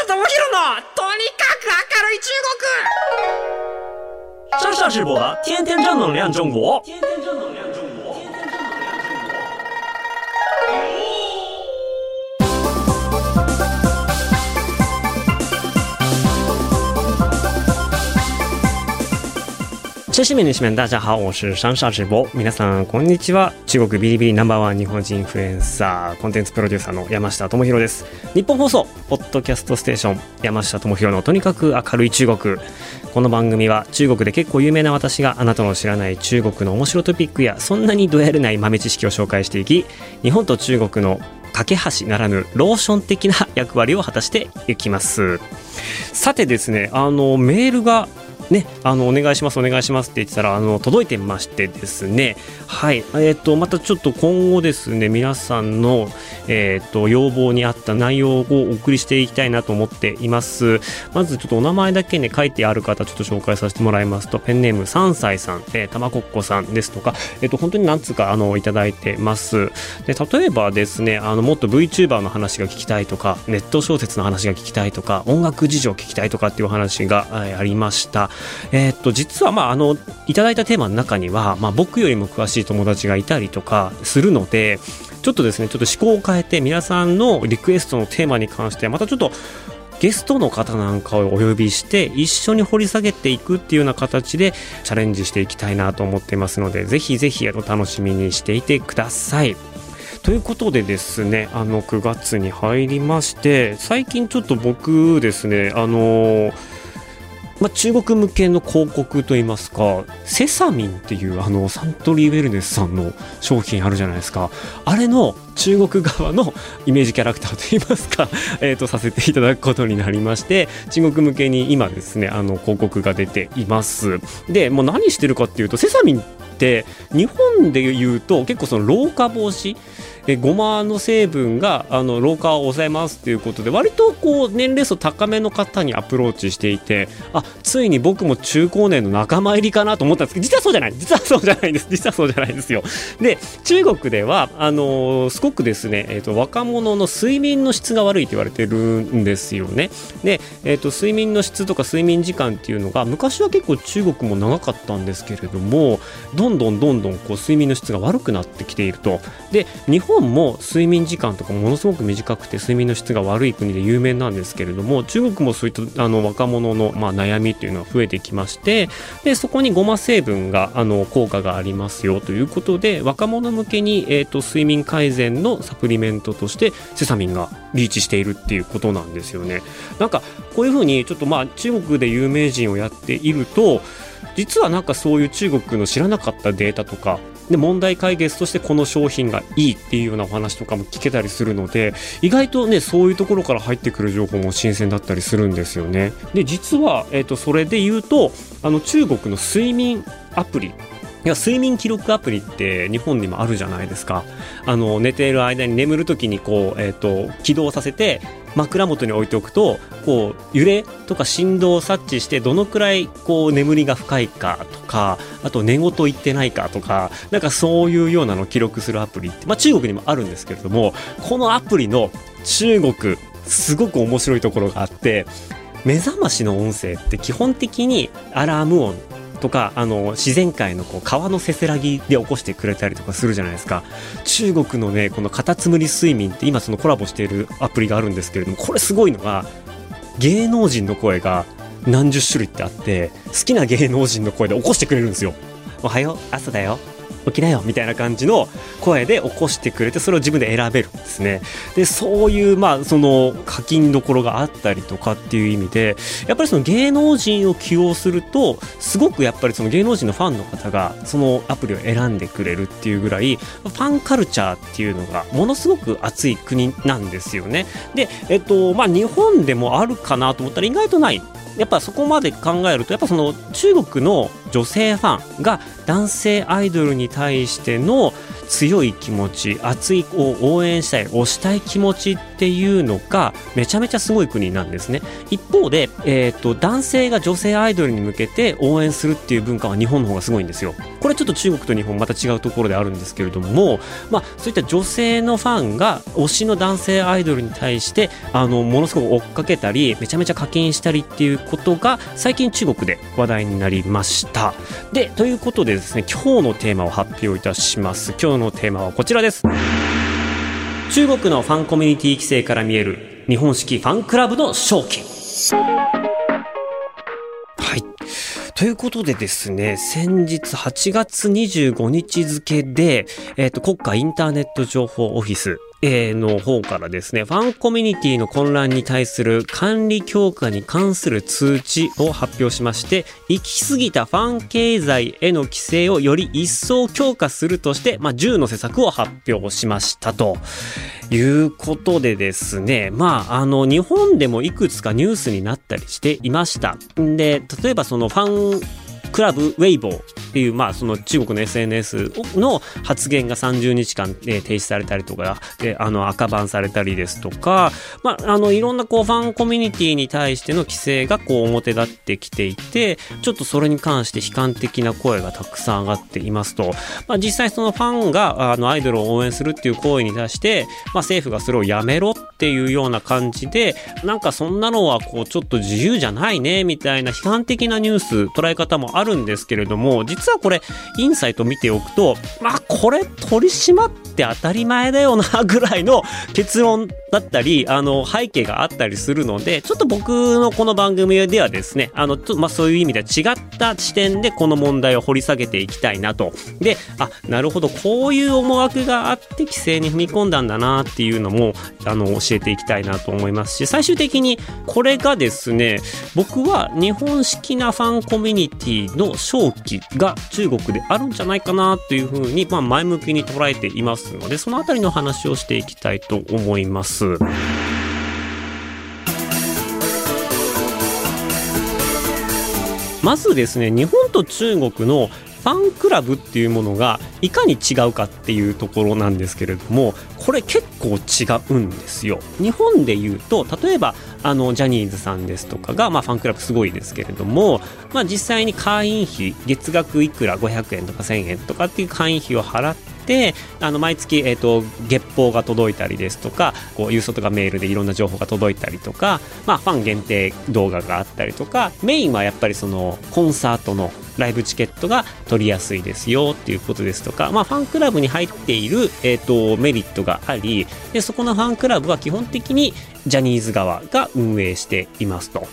下智博のとにかく明るい中国上上直播的天天正能量中国。 中市民の市民大家好，我是上下直播。皆さんこんにちは。中国ビリビリナンバーワン日本人インフルエンサーコンテンツプロデューサーの山下智博です。日本放送ポッドキャストステーション山下智博のとにかく明るい中国。この番組は中国で結構有名な私があなたの知らない中国の面白トピックやそんなにどやれない豆知識を紹介していき、日本と中国の架け橋ならぬローション的な役割を果たしていきます。さてですね、あのメールがね、あのお願いしますお願いしますって言ってたらあの届いてましてですね。はい。えっ、とまたちょっと今後ですね皆さんのえっ、と要望に合った内容をお送りしていきたいなと思っています。まずちょっとお名前だけね書いてある方ちょっと紹介させてもらいますと。ペンネーム3歳さん、えー、たまこっこさんですとか。えっ、と本当に何つかあのいただいてます。で例えばですねあのもっと VTuber の話が聞きたいとかネット小説の話が聞きたいとか音楽事情を聞きたいとかっていう話が、ありました。えーっと実はまああのいただいたテーマの中には、まあ、僕よりも詳しい友達がいたりとかするのでちょっとですねちょっと思考を変えて皆さんのリクエストのテーマに関してまたちょっとゲストの方なんかをお呼びして一緒に掘り下げていくっていうような形でチャレンジしていきたいなと思っていますのでぜひぜひお楽しみにしていてください。ということでですねあの9月に入りまして最近ちょっと僕ですねあのまあ、中国向けの広告といいますかセサミンっていうあのサントリーウェルネスさんの商品あるじゃないですか。あれの中国側のイメージキャラクターといいますか、えー、とさせていただくことになりまして中国向けに今ですねあの広告が出ています。でもう何してるかっていうとセサミンて日本で言うと結構その老化防止えごまの成分があの老化を抑えますっていうことで割とこう年齢層高めの方にアプローチしていてあついに僕も中高年の仲間入りかなと思ったんですけど実はそうじゃない。実はそうじゃないです。実はそうじゃないですよ。で中国ではあのーすごくですね、えー、と若者の睡眠の質が悪いと言われてるんですよね。で、えー、と睡眠の質とか睡眠時間っていうのが昔は結構中国も長かったんですけれどもどんどんどんどんこう睡眠の質が悪くなってきているとで日本も睡眠時間とかものすごく短くて睡眠の質が悪い国で有名なんですけれども中国もそういったあの若者の、まあ、悩みっていうのは増えてきましてでそこにゴマ成分があの効果がありますよということで若者向けに、え、と睡眠改善のサプリメントとしてセサミンがリーチしているっていうことなんですよね。なんかこういうふうにちょっとまあ中国で有名人をやっていると実はなんかそういう中国の知らなかったデータとかで問題解決としてこの商品がいいっていうようなお話とかも聞けたりするので意外とねそういうところから入ってくる情報も新鮮だったりするんですよね。で実は、えー、とそれで言うとあの中国の睡眠アプリいや睡眠記録アプリって日本にもあるじゃないですかあの寝ている間に眠る時にこう、えー、と起動させて枕元に置いておくとこう揺れとか振動を察知してどのくらいこう眠りが深いかとかあと寝言言ってないかとかなんかそういうようなのを記録するアプリって、まあ、中国にもあるんですけれどもこのアプリの中国すごく面白いところがあって目覚ましの音声って基本的にアラーム音とかあの自然界のこう川のせせらぎで起こしてくれたりとかするじゃないですか。中国のねこのカタツムリ睡眠って今そのコラボしているアプリがあるんですけれどもこれすごいのが芸能人の声が何十種類ってあって好きな芸能人の声で起こしてくれるんですよ。おはよう朝だよ。起きなよみたいな感じの声で起こしてくれてそれを自分で選べるんですね。でそういうまあその課金どころがあったりとかっていう意味でやっぱりその芸能人を起用するとすごくやっぱりその芸能人のファンの方がそのアプリを選んでくれるっていうぐらいファンカルチャーっていうのがものすごく熱い国なんですよね。でえっとまあ日本でもあるかなと思ったら意外とないやっぱそこまで考えるとやっぱその中国の女性ファンが男性アイドルに対しての強い気持ち熱いを応援したい推したい気持ちっていうのがめちゃめちゃすごい国なんですね。一方で、えーと、男性が女性アイドルに向けて応援するっていう文化は日本の方がすごいんですよ。これちょっと中国と日本また違うところであるんですけれども、まあ、そういった女性のファンが推しの男性アイドルに対してあのものすごく追っかけたりめちゃめちゃ課金したりっていうことが最近中国で話題になりました。でということでですね今日のテーマを発表いたします。今日のテーマはこちらです。中国のファンコミュニティ規制から見える日本式ファンクラブの正気はい。ということでですね、先日8月25日付で、えっ、ー、と、国家インターネット情報オフィス、えの方からですね、ファンコミュニティの混乱に対する管理強化に関する通知を発表しまして、行き過ぎたファン経済への規制をより一層強化するとして、まあ、10の施策を発表しましたと。いうことでですね、まあ、あの、日本でもいくつかニュースになったりしていました。んで、例えばそのファンクラブウェイボーっていう、まあ、その中国の SNS の発言が30日間、えー、停止されたりとか、で、あの、赤バンされたりですとか、まあ、あの、いろんなこう、ファンコミュニティに対しての規制がこう、表立ってきていて、ちょっとそれに関して悲観的な声がたくさん上がっていますと、まあ、実際そのファンが、あの、アイドルを応援するっていう行為に対して、まあ、政府がそれをやめろっていうような感じで、なんかそんなのはこう、ちょっと自由じゃないね、みたいな批判的なニュース、捉え方もあるんですけれども、実はこれ、インサイト見ておくと、まあ、これ取り締まって当たり前だよな、ぐらいの結論だったり、あの、背景があったりするので、ちょっと僕のこの番組ではですね、あの、ちょまあ、そういう意味では違った視点でこの問題を掘り下げていきたいなと。で、あ、なるほど、こういう思惑があって規制に踏み込んだんだなっていうのも、あの、教えていきたいなと思いますし、最終的にこれがですね、僕は日本式なファンコミュニティの勝機が中国であるんじゃないかなというふうに、まあ、前向きに捉えていますので、そのあたりの話をしていきたいと思います。。まずですね、日本と中国のファンクラブっていうものがいかに違うかっていうところなんですけれどもこれ結構違うんですよ。日本で言うと例えばあのジャニーズさんですとかが、まあ、ファンクラブすごいですけれども、まあ、実際に会員費月額いくら500円とか1000円とかっていう会員費を払ってであの毎月、えーと、月報が届いたりですとかこう郵送とかメールでいろんな情報が届いたりとか、まあ、ファン限定動画があったりとかメインはやっぱりそのコンサートのライブチケットが取りやすいですよっていうことですとか、まあ、ファンクラブに入っている、えーと、メリットがありでそこのファンクラブは基本的にジャニーズ側が運営していますと。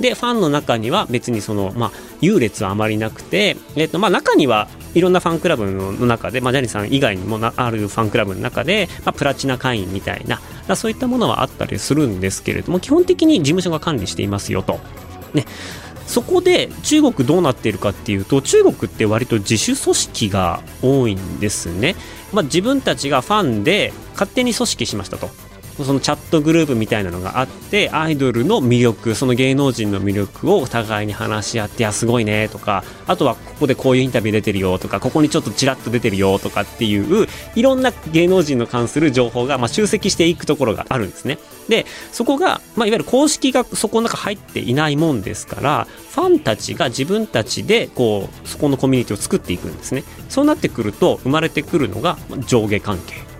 で、ファンの中には別にその、まあ、優劣はあまりなくて、えっ、と、まあ、中にはいろんなファンクラブの中で、まあ、ジャニーさん以外にもあるファンクラブの中で、まあ、プラチナ会員みたいな、そういったものはあったりするんですけれども、基本的に事務所が管理していますよと。ね。そこで中国どうなっているかっていうと中国って割と自主組織が多いんですね、まあ、自分たちがファンで勝手に組織しましたと。そのチャットグループみたいなのがあってアイドルの魅力その芸能人の魅力をお互いに話し合ってやすごいねとかあとはここでこういうインタビュー出てるよとかここにちょっとちらっと出てるよとかっていういろんな芸能人の関する情報がまあ集積していくところがあるんですね。でそこが、まあ、いわゆる公式がそこの中入っていないもんですからファンたちが自分たちでこうそこのコミュニティを作っていくんですね。そうなってくると生まれてくるのが上下関係。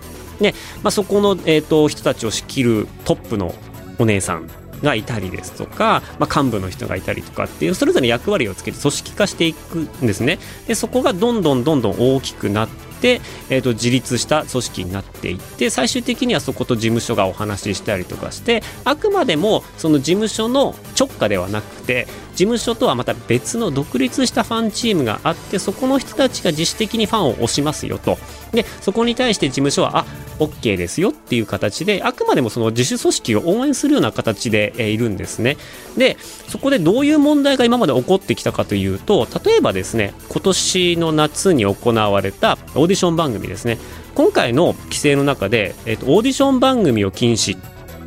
で、まあ、そこの、えーと、人たちを仕切るトップのお姉さんがいたりですとか、まあ、幹部の人がいたりとかっていうそれぞれ役割をつけて組織化していくんですね。でそこがどんどんどんどん大きくなって、えーと、自立した組織になっていって最終的にはそこと事務所がお話ししたりとかしてあくまでもその事務所の直下ではなくて事務所とはまた別の独立したファンチームがあってそこの人たちが自主的にファンを推しますよと。でそこに対して事務所はあ OK ですよっていう形であくまでもその自主組織を応援するような形で、えいるんですね。でそこでどういう問題が今まで起こってきたかというと例えばですね今年の夏に行われたオーディション番組ですね。今回の規制の中で、えーと、オーディション番組を禁止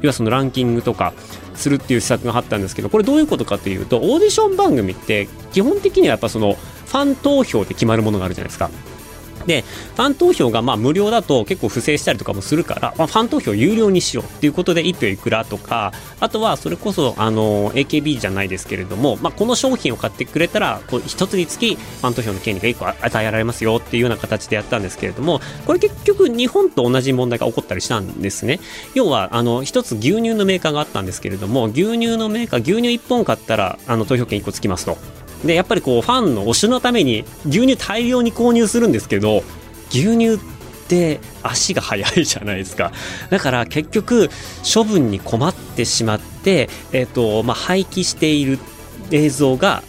要はそのランキングとかするっていう施策があったんですけどこれどういうことかというとオーディション番組って基本的にはやっぱそのファン投票で決まるものがあるじゃないですか。でファン投票がまあ無料だと結構不正したりとかもするから、まあ、ファン投票有料にしようっていうことで1票いくらとかあとはそれこそあの AKB じゃないですけれども、まあ、この商品を買ってくれたらこう1つにつきファン投票の権利が1個与えられますよっていうような形でやったんですけれどもこれ結局日本と同じ問題が起こったりしたんですね。要はあの1つ牛乳のメーカーがあったんですけれども牛乳のメーカー牛乳1本買ったらあの投票権1個つきますと。でやっぱりこうファンの推しのために牛乳大量に購入するんですけど牛乳って足が速いじゃないですか。だから結局処分に困ってしまって、えーとまあ、廃棄している映像が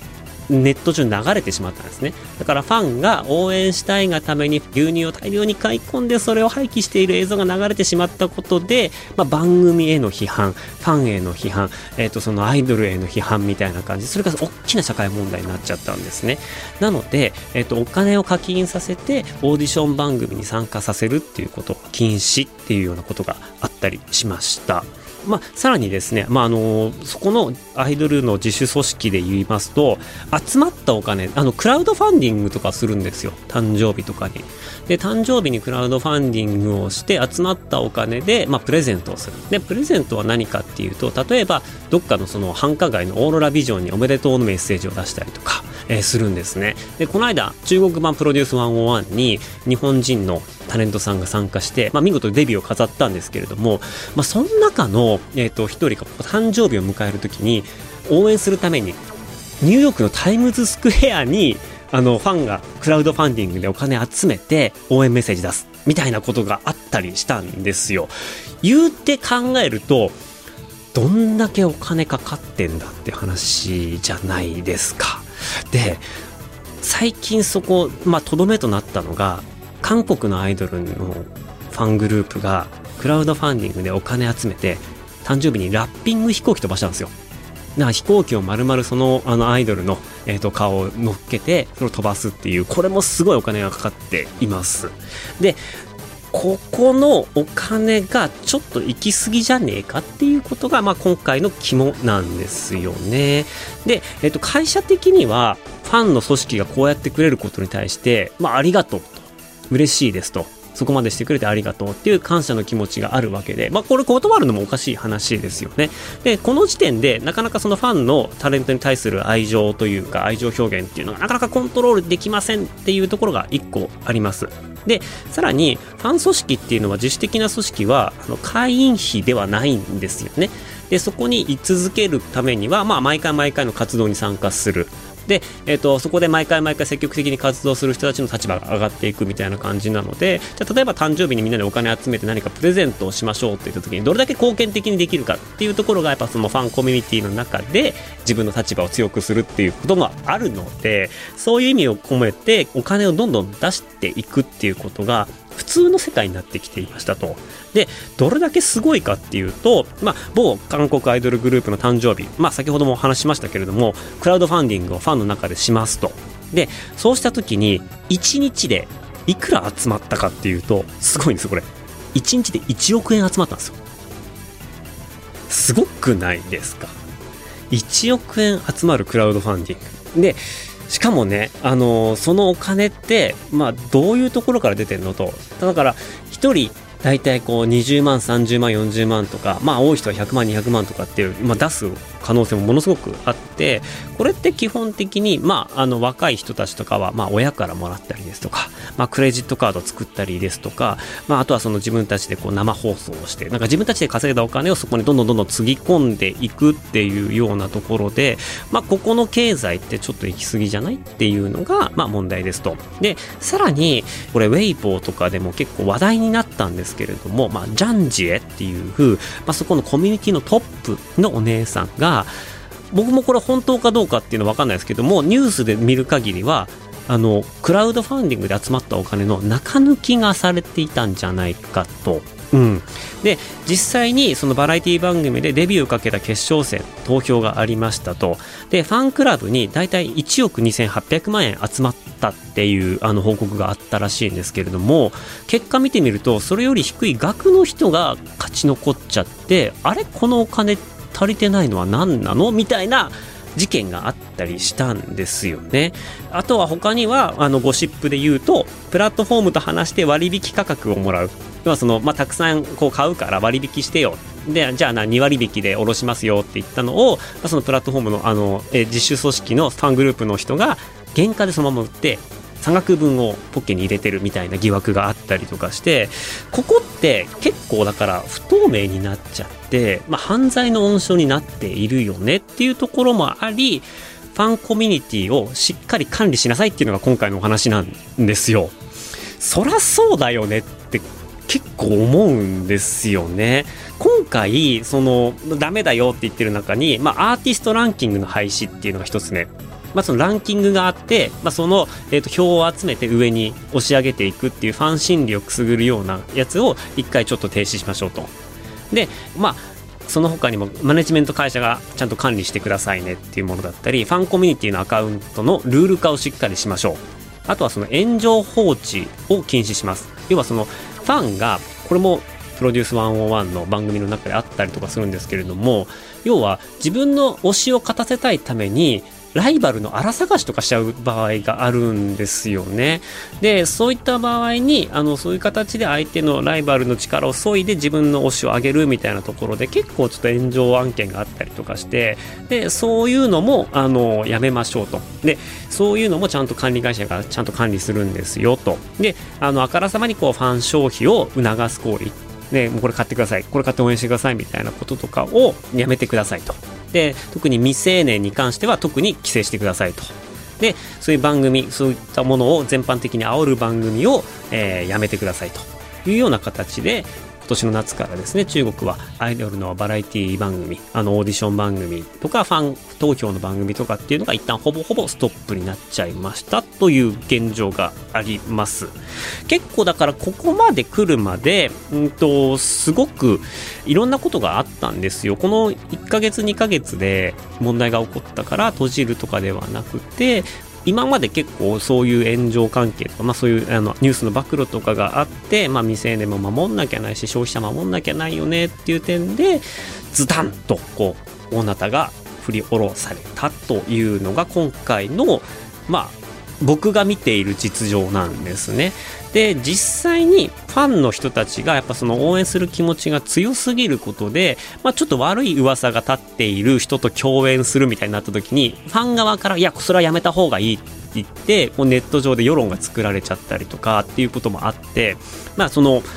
ネット上に流れてしまったんですね。だからファンが応援したいがために牛乳を大量に買い込んでそれを廃棄している映像が流れてしまったことで、まあ、番組への批判ファンへの批判、えー、とそのアイドルへの批判みたいな感じ。それが大きな社会問題になっちゃったんですね。なので、えー、とお金を課金させてオーディション番組に参加させるっていうこと禁止っていうようなことがあったりしました。まあ、さらにですね、まあ、あのそこのアイドルの自主組織で言いますと集まったお金あのクラウドファンディングとかするんですよ。誕生日とかに。で誕生日にクラウドファンディングをして集まったお金で、まあ、プレゼントをする。でプレゼントは何かっていうと例えばどっかのその繁華街のオーロラビジョンにおめでとうのメッセージを出したりとかえー、するんですねでこの間中国版プロデュース101に日本人のタレントさんが参加して、まあ、見事デビューを飾ったんですけれども、まあ、その中の、えーと、一人が誕生日を迎える時に応援するためにニューヨークのタイムズスクエアにあのファンがクラウドファンディングでお金集めて応援メッセージ出すみたいなことがあったりしたんですよ。言うて考えるとどんだけお金かかってんだって話じゃないですか。で最近そこまあとどめとなったのが韓国のアイドルのファングループがクラウドファンディングでお金集めて誕生日にラッピング飛行機飛ばしたんですよ。だから飛行機を丸々そのあのアイドルの、えー、と顔を乗っけてそれを飛ばすっていうこれもすごいお金がかかっています。でここのお金がちょっと行き過ぎじゃねえかっていうことが、まあ、今回の肝なんですよね。で、えっと、会社的にはファンの組織がこうやってくれることに対して、まあ、ありがとうと嬉しいですとそこまでしてくれてありがとうっていう感謝の気持ちがあるわけで、まあ、これ断るのもおかしい話ですよね。で、この時点でなかなかそのファンのタレントに対する愛情というか愛情表現っていうのがなかなかコントロールできませんっていうところが1個あります。で、さらにファン組織っていうのは自主的な組織はあの会員費ではないんですよね。で、そこに居続けるためには、まあ、毎回毎回の活動に参加する。で、えーと、そこで毎回毎回積極的に活動する人たちの立場が上がっていくみたいな感じなのでじゃ例えば誕生日にみんなでお金集めて何かプレゼントをしましょうって言った時にどれだけ貢献的にできるかっていうところがやっぱそのファンコミュニティの中で自分の立場を強くするっていうこともあるのでそういう意味を込めてお金をどんどん出していくっていうことが普通の世界になってきていましたと。で、どれだけすごいかっていうと、まあ、某韓国アイドルグループの誕生日、まあ、先ほどもお話しましたけれども、クラウドファンディングをファンの中でしますと。で、そうした時に、1日でいくら集まったかっていうと、すごいんですよ、これ。1日で1億円集まったんですよ。すごくないですか ?1 億円集まるクラウドファンディング。で、しかもね、あのー、そのお金って、まあ、どういうところから出てるのと、だから、1人大体こう20万30万40万とかまあ多い人は100万200万とかっていう、まあ、出す可能性もものすごくあってこれって基本的に、まあ、あの若い人たちとかは、まあ、親からもらったりですとか、まあ、クレジットカード作ったりですとか、まあ、あとはその自分たちでこう生放送をしてなんか自分たちで稼いだお金をそこにどんどんどんどんつぎ込んでいくっていうようなところで、まあ、ここの経済ってちょっと行き過ぎじゃないっていうのが、まあ、問題ですと。でさらにこれウェイボーとかでも結構話題になったんですですけれども、まあ、ジャンジエっていう、まあ、そこのコミュニティのトップのお姉さんが僕もこれ本当かどうかっていうのは分かんないですけどもニュースで見る限りはあのクラウドファンディングで集まったお金の中抜きがされていたんじゃないかと。うん、で実際にそのバラエティ番組でデビューをかけた決勝戦投票がありましたと。でファンクラブに大体1億2800万円集まったっていうあの報告があったらしいんですけれども結果見てみるとそれより低い額の人が勝ち残っちゃってあれ？このお金足りてないのは何なの？みたいな事件があったりしたんですよね。あとは他には、あの、ゴシップで言うと、プラットフォームと話して割引価格をもらう。要はその、まあ、たくさんこう買うから割引してよ。で、じゃあな、2割引きで下ろしますよって言ったのを、そのプラットフォームの、あの、え自主組織のファングループの人が、原価でそのまま売って、差額分をポッケに入れてるみたいな疑惑があったりとかしてここって結構だから不透明になっちゃって、まあ、犯罪の温床になっているよねっていうところもありファンコミュニティをしっかり管理しなさいっていうのが今回のお話なんですよ。そらそうだよねって結構思うんですよね。今回、その、ダメだよって言ってる中に、まあ、アーティストランキングの廃止っていうのが一つね、まあ、そのランキングがあって、まあ、その、えー、と票を集めて上に押し上げていくっていうファン心理をくすぐるようなやつを一回ちょっと停止しましょうと。で、まあ、その他にもマネジメント会社がちゃんと管理してくださいねっていうものだったり、ファンコミュニティのアカウントのルール化をしっかりしましょう。あとはその炎上放置を禁止します。要はそのファンが、これもプロデュース101の番組の中であったりとかするんですけれども、要は自分の推しを勝たせたいためにライバルの荒探しとかしちゃう場合があるんですよね。で、そういった場合に、あの、そういう形で相手のライバルの力を削いで自分の推しを上げるみたいなところで結構ちょっと炎上案件があったりとかして、で、そういうのも、あの、やめましょうと。で、そういうのもちゃんと管理会社がちゃんと管理するんですよと。で、あの、あからさまにこう、ファン消費を促す行為。ね、もうこれ買ってください。これ買って応援してくださいみたいなこととかをやめてくださいと。で特に未成年に関しては特に規制してくださいと。でそういう番組そういったものを全般的に煽る番組を、えー、やめてくださいというような形で今年の夏からですね、中国はアイドルのバラエティ番組、あのオーディション番組とかファン投票の番組とかっていうのが一旦ほぼほぼストップになっちゃいましたという現状があります。結構だからここまで来るまで、うんと、すごくいろんなことがあったんですよ。この1ヶ月2ヶ月で問題が起こったから閉じるとかではなくて、今まで結構そういう炎上関係とか、まあ、そういうあのニュースの暴露とかがあって、まあ、未成年も守んなきゃないし消費者守んなきゃないよねっていう点でズタンとこう大なたが振り下ろされたというのが今回のまあ僕が見ている実情なんですね。で実際にファンの人たちがやっぱその応援する気持ちが強すぎることで、まあ、ちょっと悪い噂が立っている人と共演するみたいになった時にファン側からいやそれはやめた方がいいって言ってこうネット上で世論が作られちゃったりとかっていうこともあってまあそのフ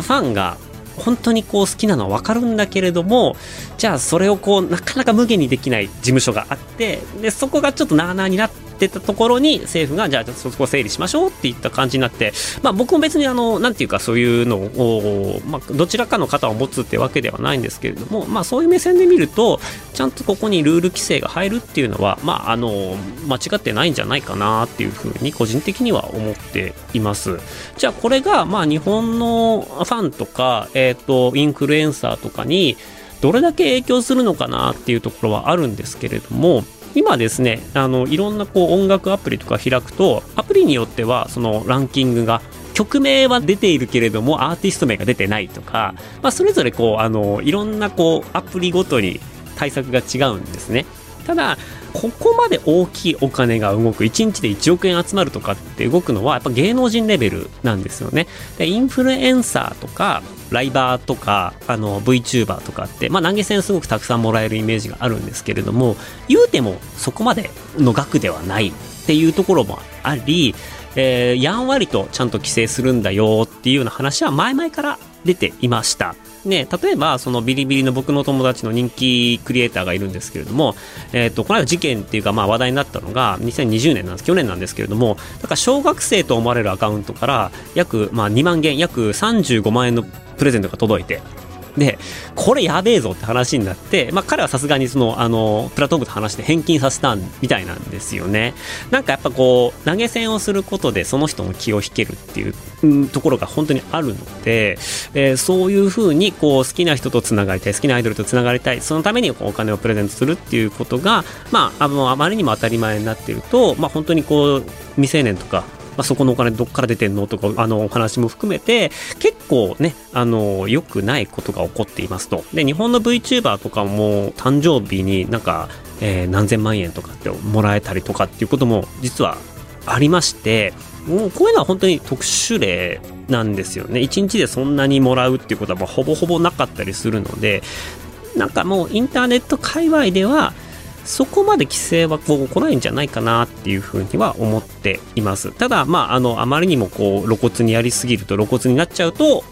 ァンが本当にこう好きなのは分かるんだけれどもじゃあそれをこうなかなか無限にできない事務所があってでそこがちょっとなあなあになってってたところに政府がじゃあそこを整理しましょうっていった感じになって、まあ、僕も別にあのなんていうかそういうのを、まあ、どちらかの方を持つってわけではないんですけれども、まあ、そういう目線で見るとちゃんとここにルール規制が入るっていうのは、まあ、あの間違ってないんじゃないかなっていうふうに個人的には思っています。じゃあこれがまあ日本のファンとか、えーとインフルエンサーとかにどれだけ影響するのかなっていうところはあるんですけれども今ですねあのいろんなこう音楽アプリとか開くとアプリによってはそのランキングが曲名は出ているけれどもアーティスト名が出てないとか、まあ、それぞれこうあのいろんなこうアプリごとに対策が違うんですね。ただここまで大きいお金が動く1日で1億円集まるとかって動くのはやっぱ芸能人レベルなんですよね。でインフルエンサーとかライバーとかあの VTuber とかって、まあ、投げ銭すごくたくさんもらえるイメージがあるんですけれども言うてもそこまでの額ではないっていうところもあり、えー、やんわりとちゃんと規制するんだよっていうような話は前々から出ていました。ね、例えば、そのビリビリの僕の友達の人気クリエイターがいるんですけれども、えっ、ー、と、この間事件っていうか、まあ話題になったのが、2020年なんです、去年なんですけれども、だから小学生と思われるアカウントから、約、まあ2万元、約35万円のプレゼントが届いて、で、これやべえぞって話になって、まあ彼はさすがにその、あの、プラトフォームと話して返金させたみたいなんですよね。なんかやっぱこう、投げ銭をすることでその人の気を引けるっていう、ところが本当にあるので、えー、そういうふうにこう、好きな人と繋がりたい、好きなアイドルと繋がりたい、そのためにお金をプレゼントするっていうことが、まあ、あの、あまりにも当たり前になっていると、まあ本当にこう、未成年とか、あ、そこのお金どっから出てんのとかあのお話も含めて結構ねあの良くないことが起こっていますと。で日本の VTuber とかも誕生日になんか、えー、何千万円とかってもらえたりとかっていうことも実はありましてもうこういうのは本当に特殊例なんですよね。1日でそんなにもらうっていうことはほぼほぼなかったりするのでなんかもうインターネット界隈ではそこまで規制はこう来ないんじゃないかなっていうふうには思っています。ただ、まあ、あの、あまりにもこう露骨にやりすぎると露骨になっちゃうと、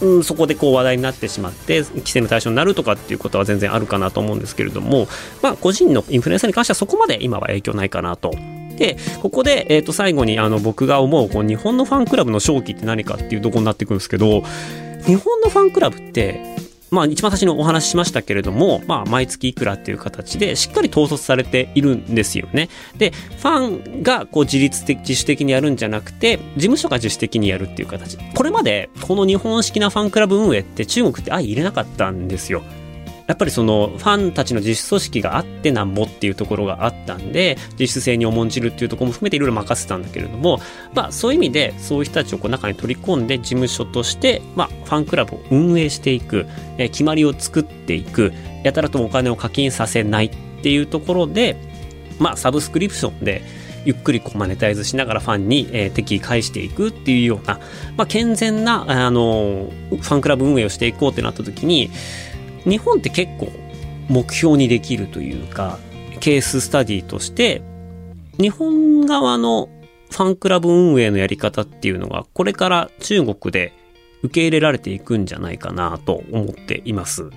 うん、そこでこう話題になってしまって規制の対象になるとかっていうことは全然あるかなと思うんですけれども、まあ、個人のインフルエンサーに関してはそこまで今は影響ないかなとでここで、えー、と最後にあの僕が思うこう日本のファンクラブの正気って何かっていうとこになってくるんですけど日本のファンクラブってまあ一番最初にお話ししましたけれども、まあ毎月いくらっていう形でしっかり統率されているんですよね。で、ファンがこう自律的、自主的にやるんじゃなくて、事務所が自主的にやるっていう形。これまでこの日本式なファンクラブ運営って中国って相入れなかったんですよ。やっぱりそのファンたちの自主組織があってなんぼっていうところがあったんで自主性に重んじるっていうところも含めていろいろ任せたんだけれども、まあ、そういう意味でそういう人たちをこう中に取り込んで事務所として、まあ、ファンクラブを運営していく、えー、決まりを作っていくやたらとお金を課金させないっていうところで、まあ、サブスクリプションでゆっくりこうマネタイズしながらファンに、えー、敵返していくっていうような、まあ、健全な、あのファンクラブ運営をしていこうってなった時に日本って結構目標にできるというか、ケーススタディとして、日本側のファンクラブ運営のやり方っていうのが、これから中国で受け入れられていくんじゃないかなと思っています。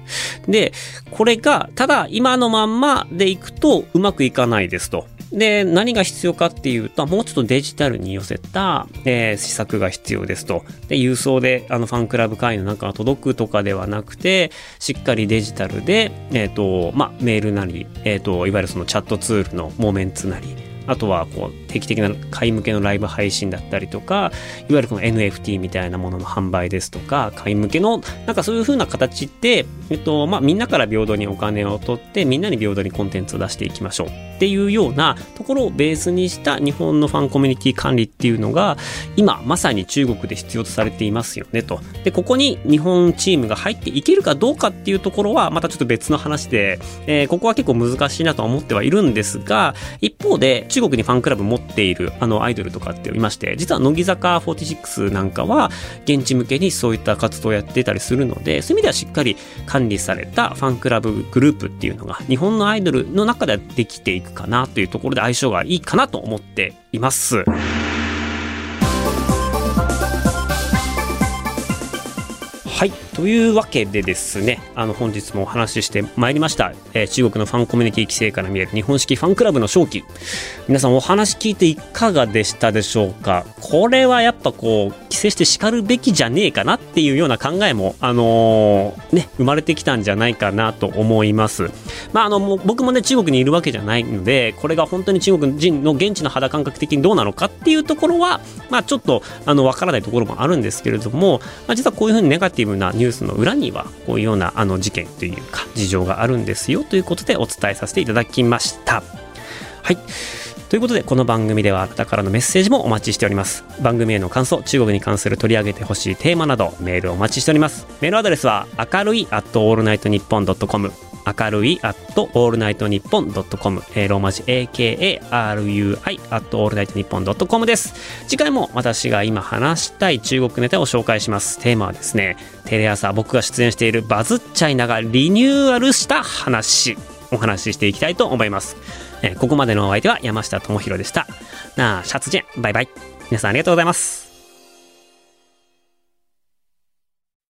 で、これが、ただ今のまんまでいくとうまくいかないですと。で、何が必要かっていうと、もうちょっとデジタルに寄せた、えー、施策が必要ですと。で、郵送で、あの、ファンクラブ会員の中が届くとかではなくて、しっかりデジタルで、えっ、ー、と、まあ、メールなり、えっ、ー、と、いわゆるそのチャットツールのモメンツなり、あとはこう定期的な買い向けのライブ配信だったりとか、いわゆるこの NFT みたいなものの販売ですとか、買い向けの、なんかそういう風な形って、えっと、まあ、みんなから平等にお金を取って、みんなに平等にコンテンツを出していきましょう。っていうようなところをベースにした日本のファンコミュニティ管理っていうのが今まさに中国で必要とされていますよねと。で、ここに日本チームが入っていけるかどうかっていうところはまたちょっと別の話で、えー、ここは結構難しいなとは思ってはいるんですが、一方で中国にファンクラブ持っているあのアイドルとかっていまして、実は乃木坂46なんかは現地向けにそういった活動をやってたりするので、そういう意味ではしっかり管理されたファンクラブグループっていうのが日本のアイドルの中ではできていくかなというところで相性がいいかなと思っています。はい。というわけでですね、あの本日もお話ししてまいりました、えー、中国のファンコミュニティ規制から見える日本式ファンクラブの正気。皆さんお話聞いていかがでしたでしょうか？これはやっぱこう、規制して叱るべきじゃねえかなっていうような考えも、あのー、ね、生まれてきたんじゃないかなと思います。まあ、あの、も僕もね、中国にいるわけじゃないので、これが本当に中国人の現地の肌感覚的にどうなのかっていうところは、まあ、ちょっと、あの、わからないところもあるんですけれども、まあ、実はこういうふうにネガティブなニューュースの裏にはこういうようなあの事件というか事情があるんですよということでお伝えさせていただきました。はい。ということで、この番組ではあなたからのメッセージもお待ちしております。番組への感想、中国に関する取り上げてほしいテーマなど、メールをお待ちしております。メールアドレスは、明るい at allnightnippon.com 明るい at allnightnippon.com ローマ字 AKARUI at allnightnippon.com です。次回も私が今話したい中国ネタを紹介します。テーマはですね、テレ朝僕が出演しているバズっちゃいながリニューアルした話、お話ししていきたいと思います。えここまでのお相手は山下智博でした。なあ、シャツジェン、バイバイ。皆さんありがとうございます。